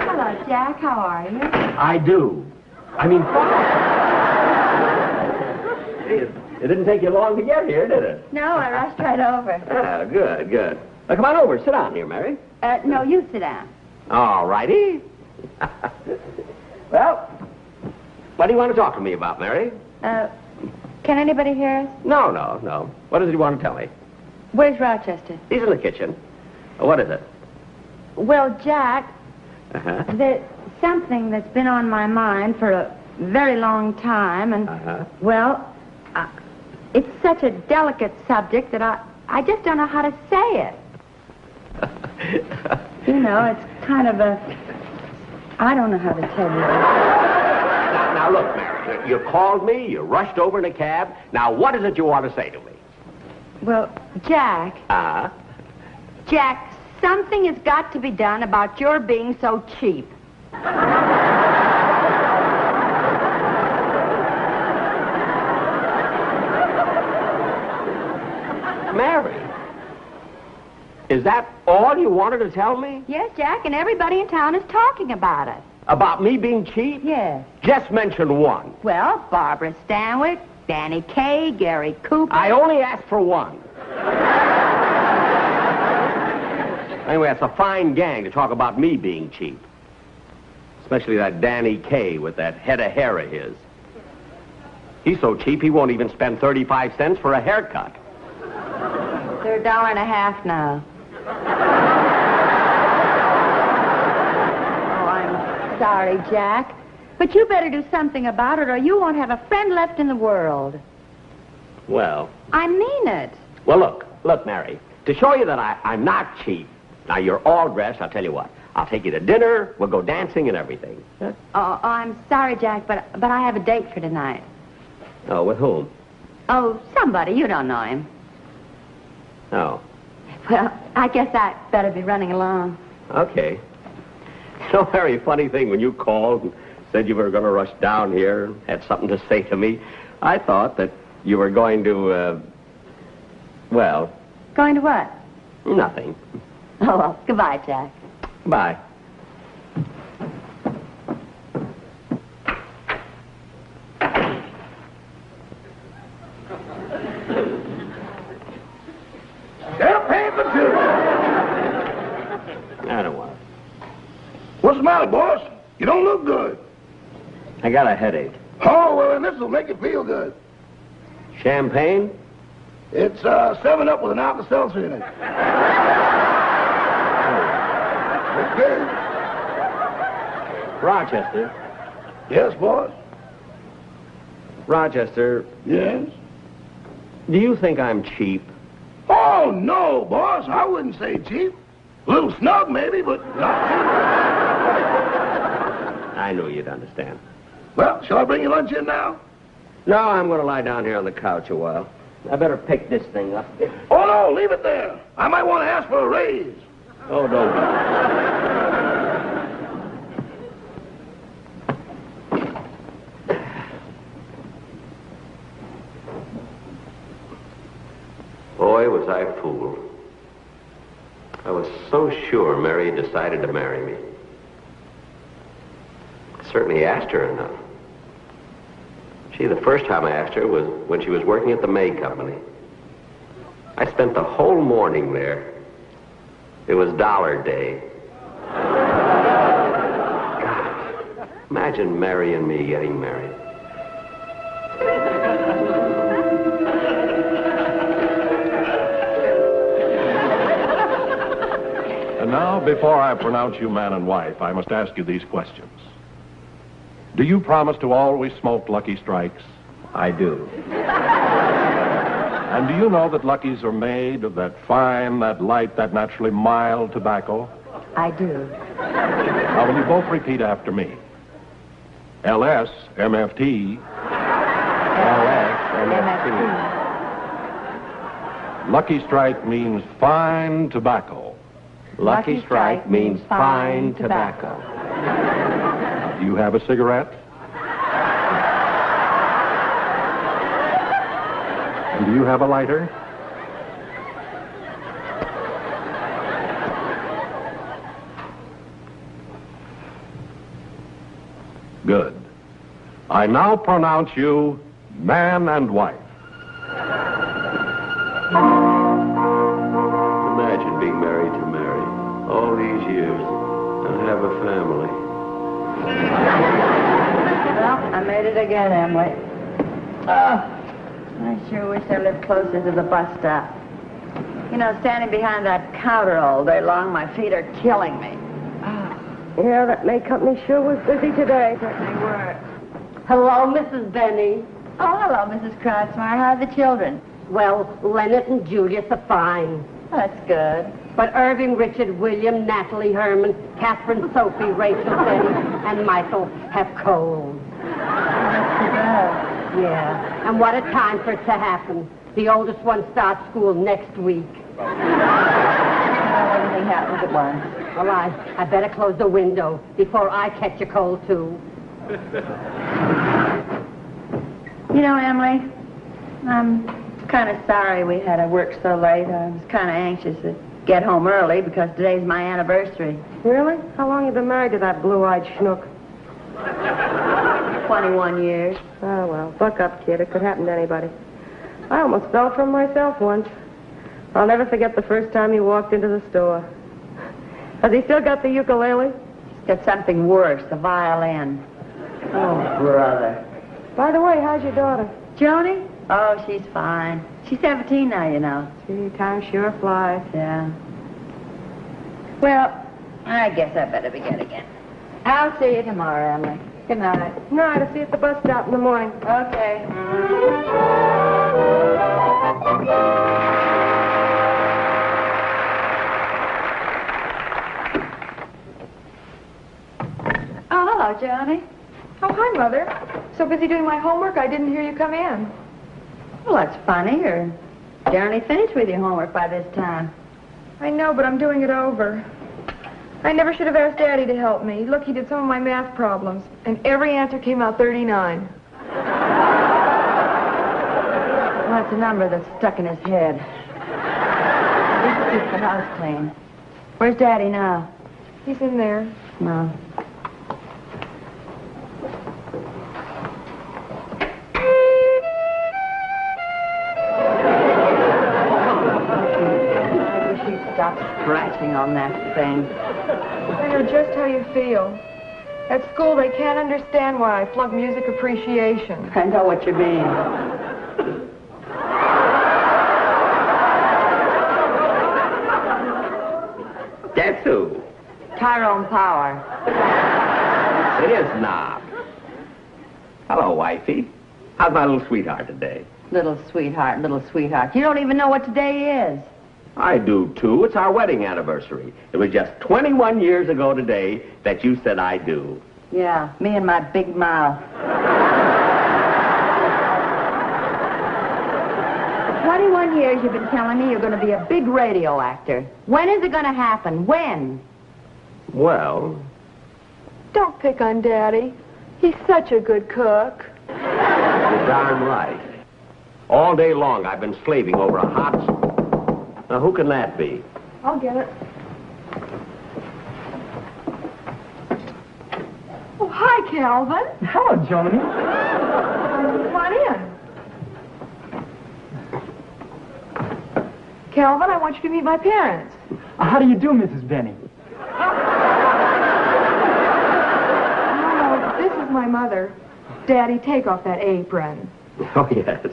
Speaker 10: Hello, Jack. How are you?
Speaker 8: I do. I mean, it, it didn't take you long to get here, did it?
Speaker 10: No, I rushed right over.
Speaker 8: Ah, good, good. Now, come on over. Sit down here, Mary.
Speaker 10: Uh, no, you sit down.
Speaker 8: All righty. well, what do you want to talk to me about, Mary?
Speaker 10: Uh, can anybody hear us?
Speaker 8: No, no, no. What does he want to tell me?
Speaker 10: Where's Rochester?
Speaker 8: He's in the kitchen. What is it?
Speaker 10: Well, Jack,
Speaker 8: Uh-huh.
Speaker 10: there's something that's been on my mind for a very long time, and,
Speaker 8: Uh-huh.
Speaker 10: well, uh, it's such a delicate subject that I, I just don't know how to say it. You know, it's kind of a. I don't know how to tell you.
Speaker 8: Now, now, look, Mary, you called me, you rushed over in a cab. Now, what is it you want to say to me?
Speaker 10: Well, Jack,
Speaker 8: Uh-huh.
Speaker 10: Jack, something has got to be done about your being so cheap.
Speaker 8: Mary, is that all you wanted to tell me?
Speaker 10: Yes, Jack, and everybody in town is talking about it.
Speaker 8: About me being cheap?
Speaker 10: Yes.
Speaker 8: Just mention one.
Speaker 10: Well, Barbara Stanwyck, Danny Kaye, Gary Cooper.
Speaker 8: I only asked for one. Anyway, it's a fine gang to talk about me being cheap. Especially that Danny Kaye with that head of hair of his. He's so cheap he won't even spend 35 cents for a haircut.
Speaker 10: They're a dollar and a half now. oh, I'm sorry, Jack. But you better do something about it or you won't have a friend left in the world.
Speaker 8: Well,
Speaker 10: I mean it.
Speaker 8: well, look, look, Mary. To show you that I, I'm not cheap. Now, you're all dressed. I'll tell you what. I'll take you to dinner. We'll go dancing and everything. Huh?
Speaker 10: Oh, oh, I'm sorry, Jack, but but I have a date for tonight.
Speaker 8: Oh, with whom?
Speaker 10: Oh, somebody. You don't know him.
Speaker 8: Oh,
Speaker 10: Well, I guess I better be running along.
Speaker 8: okay. So very funny thing when you called and said you were going to rush down here and had something to say to me. I thought that you were going to, uh, well,
Speaker 10: Going to what?
Speaker 8: nothing.
Speaker 10: Oh, well, goodbye, Jack.
Speaker 8: Bye.
Speaker 7: Champagne for two.
Speaker 8: I don't want it.
Speaker 7: What's the matter, boss? You don't look good.
Speaker 8: I got a headache.
Speaker 7: Oh, well, then this will make you feel good.
Speaker 8: Champagne?
Speaker 7: It's uh, 7 Up with an Alka Seltzer in it.
Speaker 8: Rochester.
Speaker 7: Yes, boss?
Speaker 8: Rochester,
Speaker 7: Yes?
Speaker 8: do you think I'm cheap?
Speaker 7: Oh, no, boss. I wouldn't say cheap. A little snug, maybe, but not.
Speaker 8: I knew you'd understand.
Speaker 7: Well, shall I bring you lunch in now?
Speaker 8: No, I'm going to lie down here on the couch a while. I better pick this thing up.
Speaker 7: Oh, no, leave it there. I might want to ask for a raise.
Speaker 8: Oh, don't. Boy, was I fooled. I was so sure Mary had decided to marry me. I certainly asked her enough. Gee, the first time I asked her was when she was working at the May Company. I spent the whole morning there. It was dollar day. God, imagine Mary and me getting married.
Speaker 6: And now, before I pronounce you man and wife, I must ask you these questions. Do you promise to always smoke Lucky Strikes?
Speaker 8: I do.
Speaker 6: And do you know that Luckies are made of that fine, that light, that naturally mild tobacco?
Speaker 10: I do.
Speaker 6: Now, will you both repeat after me? LS, MFT, LS, MFT. Lucky Strike means fine tobacco.
Speaker 8: Lucky Strike means fine tobacco.
Speaker 6: Do you have a cigarette? Do you have a lighter? Good. I now pronounce you man and wife.
Speaker 8: Imagine being married to Mary all these years and have a family.
Speaker 10: Well, I made it again, Emily. Oh, I sure wish I lived closer to the bus stop. You know, standing behind that counter all day long, my feet are killing me. Oh.
Speaker 11: Yeah, that May company sure was busy today.
Speaker 10: Certainly were.
Speaker 11: Hello, Mrs. Benny.
Speaker 10: Oh, hello, Mrs. Kratzmeyer. How are the children?
Speaker 11: Well, Leonard and Julius are fine.
Speaker 10: That's good.
Speaker 11: But Irving, Richard, William, Natalie, Herman, Catherine, Sophie, Rachel, Betty, and Michael have colds. Yeah. And what a time for it to happen. The oldest one starts school next week.
Speaker 10: Oh, Everything happens at once.
Speaker 11: Well, I, I better close the window before I catch a cold, too.
Speaker 10: You know, Emily, I'm kind of sorry we had to work so late. I was kind of anxious to get home early because today's my anniversary.
Speaker 11: Really? How long you been married to that blue-eyed schnook?
Speaker 10: 21 years.
Speaker 11: Oh, well, buck up, kid. It could happen to anybody. I almost fell from myself once. I'll never forget the first time he walked into the store. Has he still got the ukulele?
Speaker 10: He's got something worse, the violin. Oh, brother.
Speaker 11: By the way, how's your daughter?
Speaker 10: Joni? Oh, she's fine. She's 17 now, you know.
Speaker 11: Gee, time sure flies.
Speaker 10: Yeah. Well, I guess I better begin again. I'll see you tomorrow, Emily. Good night.
Speaker 11: No, I'll see you at the bus stop in the morning.
Speaker 10: Okay. Oh, hello, Joni.
Speaker 12: Oh, hi, Mother. So busy doing my homework, I didn't hear you come in.
Speaker 10: Well, that's funny. You're generally finished with your homework by this time.
Speaker 12: I know, but I'm doing it over. I never should have asked Daddy to help me. Look, he did some of my math problems, and every answer came out 39.
Speaker 10: Well, that's a number that's stuck in his head. At least it keeps the house clean. Where's Daddy now?
Speaker 12: He's in there.
Speaker 10: No. I wish you'd stop scratching on that thing.
Speaker 12: I know just how you feel. At school, they can't understand why I flunked music appreciation.
Speaker 10: I know what you mean.
Speaker 8: Guess who?
Speaker 10: Tyrone Power.
Speaker 8: It is not. Hello, wifey. How's my little sweetheart today?
Speaker 10: Little sweetheart, little sweetheart. You don't even know what today is.
Speaker 8: I do, too. It's our wedding anniversary. It was just 21 years ago today that you said I do.
Speaker 10: Yeah, me and my big mouth. 21 years you've been telling me you're going to be a big radio actor. When is it going to happen? When?
Speaker 8: Well,
Speaker 12: Don't pick on Daddy. He's such a good cook.
Speaker 8: you're darn right. All day long I've been slaving over a hot... Now, who can that be?
Speaker 12: I'll get it. Oh, hi, Calvin.
Speaker 13: Hello, Joni.
Speaker 12: Come on in. Calvin, I want you to meet my parents.
Speaker 13: How do you do, Mrs. Benny?
Speaker 12: No, no, this is my mother. Daddy, take off that apron.
Speaker 8: Oh, yes.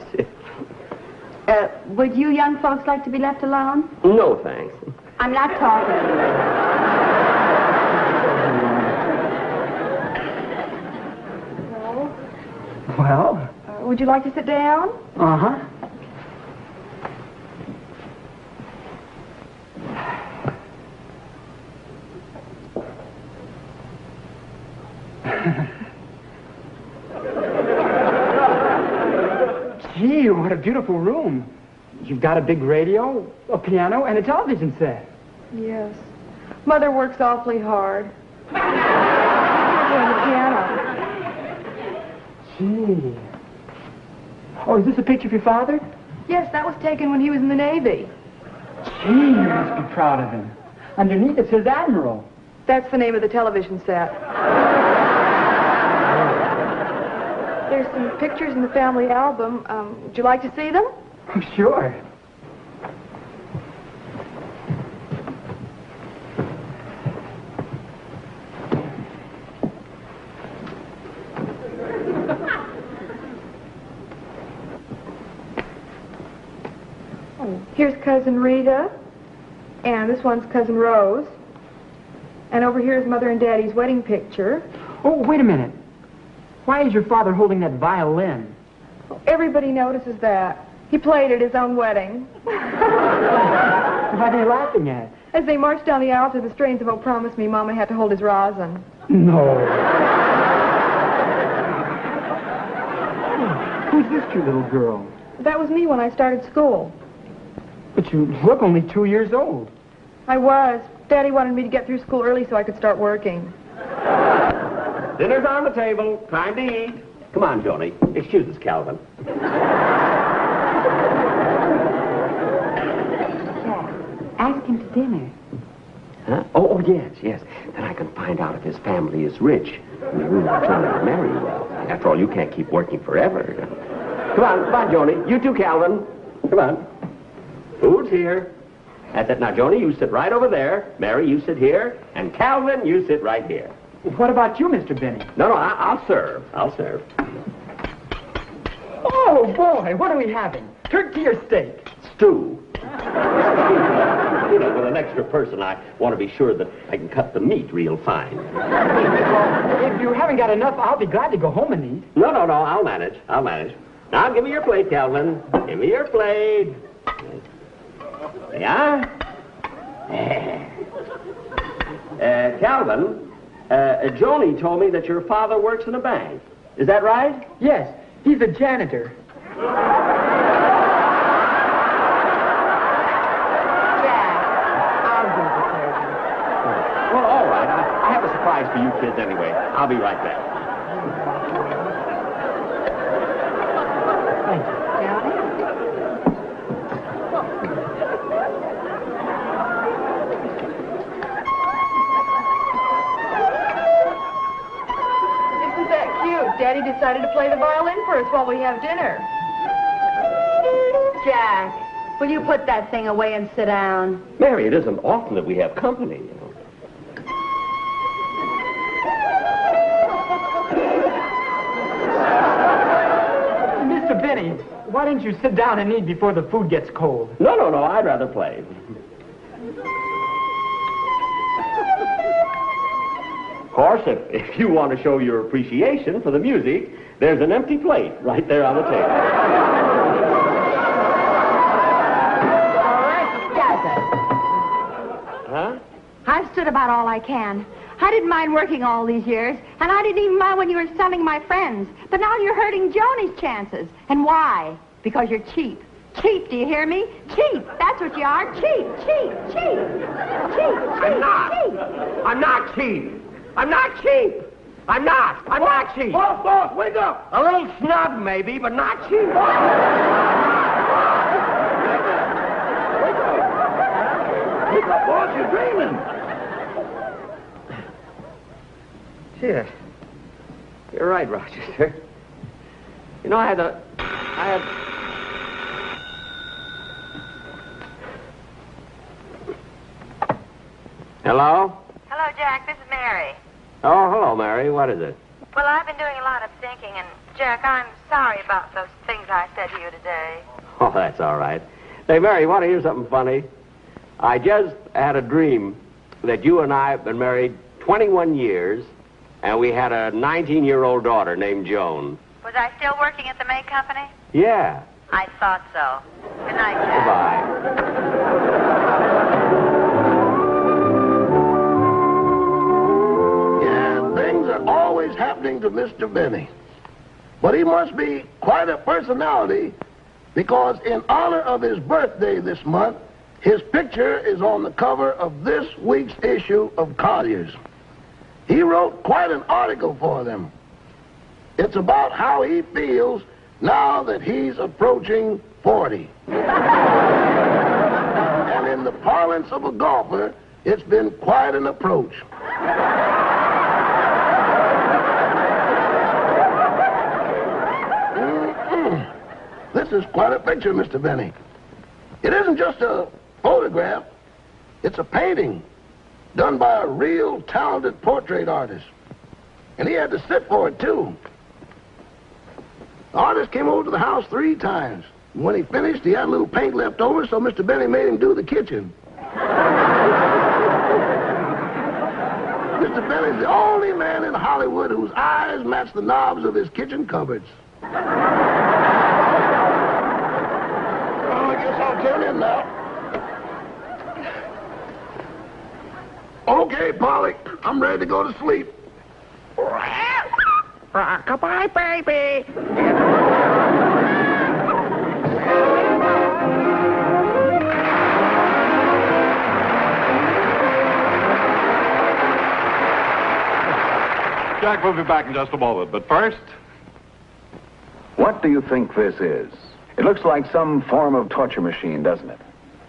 Speaker 10: Uh, would you young folks like to be left alone?
Speaker 8: No, thanks.
Speaker 10: I'm not talking to you.
Speaker 12: No.
Speaker 13: Well,
Speaker 12: Uh, would you like to sit down?
Speaker 13: uh-huh. Gee, what a beautiful room. You've got a big radio, a piano, and a television set.
Speaker 12: Yes. Mother works awfully hard. Playing the piano.
Speaker 13: Gee. Oh, is this a picture of your father?
Speaker 12: Yes, that was taken when he was in the Navy.
Speaker 13: Gee, you must be proud of him. Underneath it says Admiral.
Speaker 12: That's the name of the television set. There's some pictures in the family album. Um, would you like to see them?
Speaker 13: Sure.
Speaker 12: Oh, here's Cousin Rita. And this one's Cousin Rose. And over here is Mother and Daddy's wedding picture.
Speaker 13: Oh, wait a minute. Why is your father holding that violin?
Speaker 12: Everybody notices that. He played at his own wedding.
Speaker 13: What are they laughing at?
Speaker 12: As they marched down the aisle to the strains of Oh Promise Me, Mama had to hold his rosin.
Speaker 13: No. Who's this cute little girl?
Speaker 12: That was me when I started school.
Speaker 13: But you look only two years old.
Speaker 12: I was. Daddy wanted me to get through school early so I could start working.
Speaker 8: Dinner's on the table. Time to eat. Come on, Joni. Excuse us, Calvin.
Speaker 10: Ask him to dinner.
Speaker 8: Huh? Oh, oh, yes, yes. Then I can find out if his family is rich. We really trying to marry well. After all, you can't keep working forever. Come on, come on, Joni. You too, Calvin. Come on. Food's here. That's it. Now, Joni, you sit right over there. Mary, you sit here. And Calvin, you sit right here.
Speaker 13: What about you, Mr. Benny?
Speaker 8: No, no, I- I'll serve. I'll serve.
Speaker 13: Oh, boy, what are we having? Turkey or steak?
Speaker 8: Stew. you know, with an extra person, I want to be sure that I can cut the meat real fine.
Speaker 13: If you haven't got enough, I'll be glad to go home and eat.
Speaker 8: No, no, no, I'll manage. I'll manage. Now, give me your plate, Calvin. Give me your plate. You are. Uh, Calvin, uh, Joni told me that your father works in a bank. Is that right?
Speaker 13: Yes, he's a janitor.
Speaker 8: Well, all right. I, I have a surprise for you kids anyway. I'll be right back.
Speaker 12: Decided to play the violin for us while we have dinner.
Speaker 10: Jack, will you put that thing away and sit down?
Speaker 8: Mary, it isn't often that we have company, you know.
Speaker 13: Mr. Benny, why don't you sit down and eat before the food gets cold?
Speaker 8: No, no, no. I'd rather play. Course, if, if you want to show your appreciation for the music, there's an empty plate right there on the table. Huh?
Speaker 14: I've stood about all I can. I didn't mind working all these years, and I didn't even mind when you were selling my friends. But now you're hurting Joni's chances. And why? Because you're cheap. Cheap, do you hear me? Cheap. That's what you are. Cheap, cheap, cheap. Cheap,
Speaker 8: I'm not.
Speaker 14: cheap.
Speaker 8: I'm not cheap. I'm not cheap. I'm not. I'm not cheap.
Speaker 7: Boss, boss, wake up!
Speaker 8: A little snub, maybe, but not cheap.
Speaker 7: Wake up, boss, you're dreaming.
Speaker 8: Shit. You're right, Rochester. You know, I had a. I had. Hello?
Speaker 9: Hello, Jack. This is Mary.
Speaker 8: Oh, hello, Mary. What is it?
Speaker 9: Well, I've been doing a lot of thinking, and Jack, I'm sorry about those things I said to you today.
Speaker 8: Oh, that's all right. Hey, Mary, you want to hear something funny? I just had a dream that you and I have been married 21 years, and we had a 19 year old daughter named Joan.
Speaker 9: Was I still working at the May Company?
Speaker 8: Yeah.
Speaker 9: I thought so. Good night, Jack.
Speaker 8: Goodbye.
Speaker 7: Things are always happening to Mr. Benny. But he must be quite a personality because in honor of his birthday this month, his picture is on the cover of this week's issue of Collier's. He wrote quite an article for them. It's about how he feels now that he's approaching 40. and in the parlance of a golfer, it's been quite an approach. This is quite a picture, Mr. Benny. It isn't just a photograph, it's a painting done by a real talented portrait artist. And he had to sit for it, too. The artist came over to the house three times. And when he finished, he had a little paint left over, so Mr. Benny made him do the kitchen. Mr. Benny's the only man in Hollywood whose eyes match the knobs of his kitchen cupboards. Well, I guess I'll turn in now. Okay, Polly, I'm ready to go to sleep.
Speaker 8: Rockabye, baby.
Speaker 6: Jack will be back in just a moment, but first,
Speaker 15: What do you think this is? It looks like some form of torture machine, doesn't it?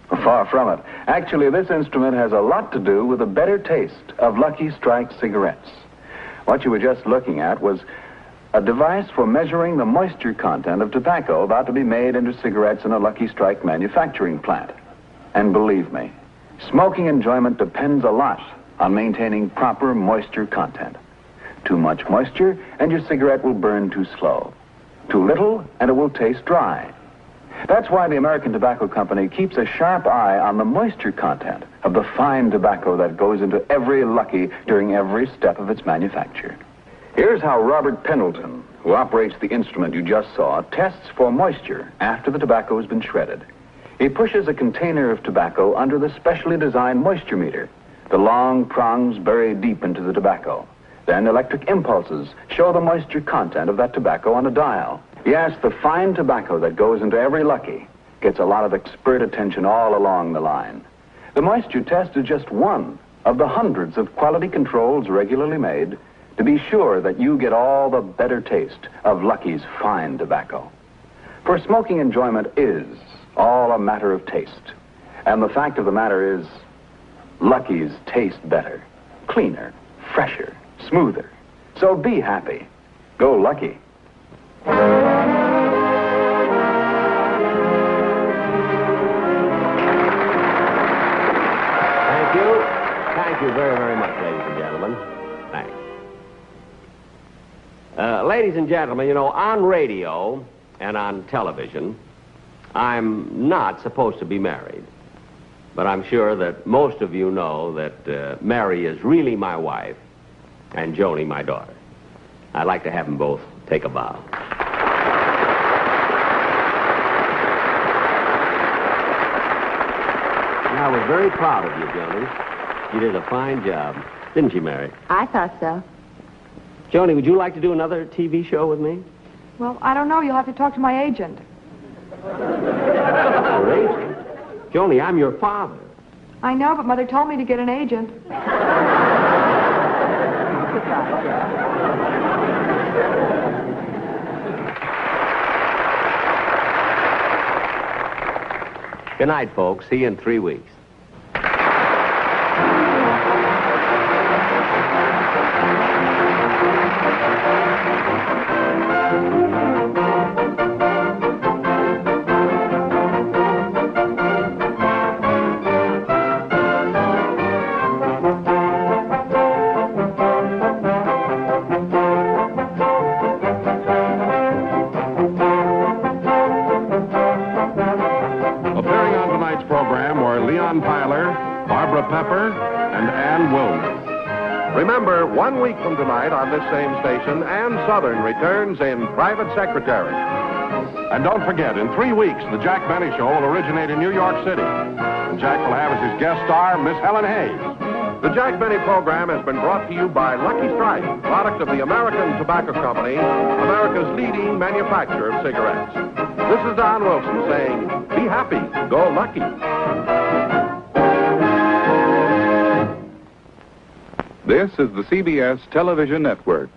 Speaker 15: Far from it. Actually, this instrument has a lot to do with a better taste of Lucky Strike cigarettes. What you were just looking at was a device for measuring the moisture content of tobacco about to be made into cigarettes in a Lucky Strike manufacturing plant. And believe me, smoking enjoyment depends a lot on maintaining proper moisture content. Too much moisture, and your cigarette will burn too slow. Too little, and it will taste dry. That's why the American Tobacco Company keeps a sharp eye on the moisture content of the fine tobacco that goes into every Lucky during every step of its manufacture. Here's how Robert Pendleton, who operates the instrument you just saw, tests for moisture after the tobacco has been shredded. He pushes a container of tobacco under the specially designed moisture meter, the long prongs buried deep into the tobacco. Then electric impulses show the moisture content of that tobacco on a dial. Yes, the fine tobacco that goes into every Lucky gets a lot of expert attention all along the line. The moisture test is just one of the hundreds of quality controls regularly made to be sure that you get all the better taste of Lucky's fine tobacco. For smoking enjoyment is all a matter of taste. And the fact of the matter is, Lucky's taste better, cleaner, fresher, smoother. So be happy. Go Lucky.
Speaker 8: Thank you. Thank you very, very much, ladies and gentlemen. Thanks. Uh, ladies and gentlemen, you know, on radio and on television, I'm not supposed to be married. But I'm sure that most of you know that uh, Mary is really my wife and Joni my daughter. I'd like to have them both take a bow. I was very proud of you, Joni. You did a fine job, didn't you, Mary?
Speaker 14: I thought so.
Speaker 8: Joni, would you like to do another TV show with me?
Speaker 12: Well, I don't know. You'll have to talk to my agent.
Speaker 8: an agent. Joni, I'm your father.
Speaker 12: I know, but Mother told me to get an agent.
Speaker 8: Good night, folks. See you in three weeks.
Speaker 16: Week from tonight on this same station, Ann Sothern returns in Private Secretary.
Speaker 6: And don't forget, in three weeks, the Jack Benny Show will originate in New York City. And Jack will have as his guest star Miss Helen Hayes.
Speaker 16: The Jack Benny program has been brought to you by Lucky Strike, product of the American Tobacco Company, America's leading manufacturer of cigarettes. This is Don Wilson saying, be happy, go lucky.
Speaker 17: This is the CBS Television Network.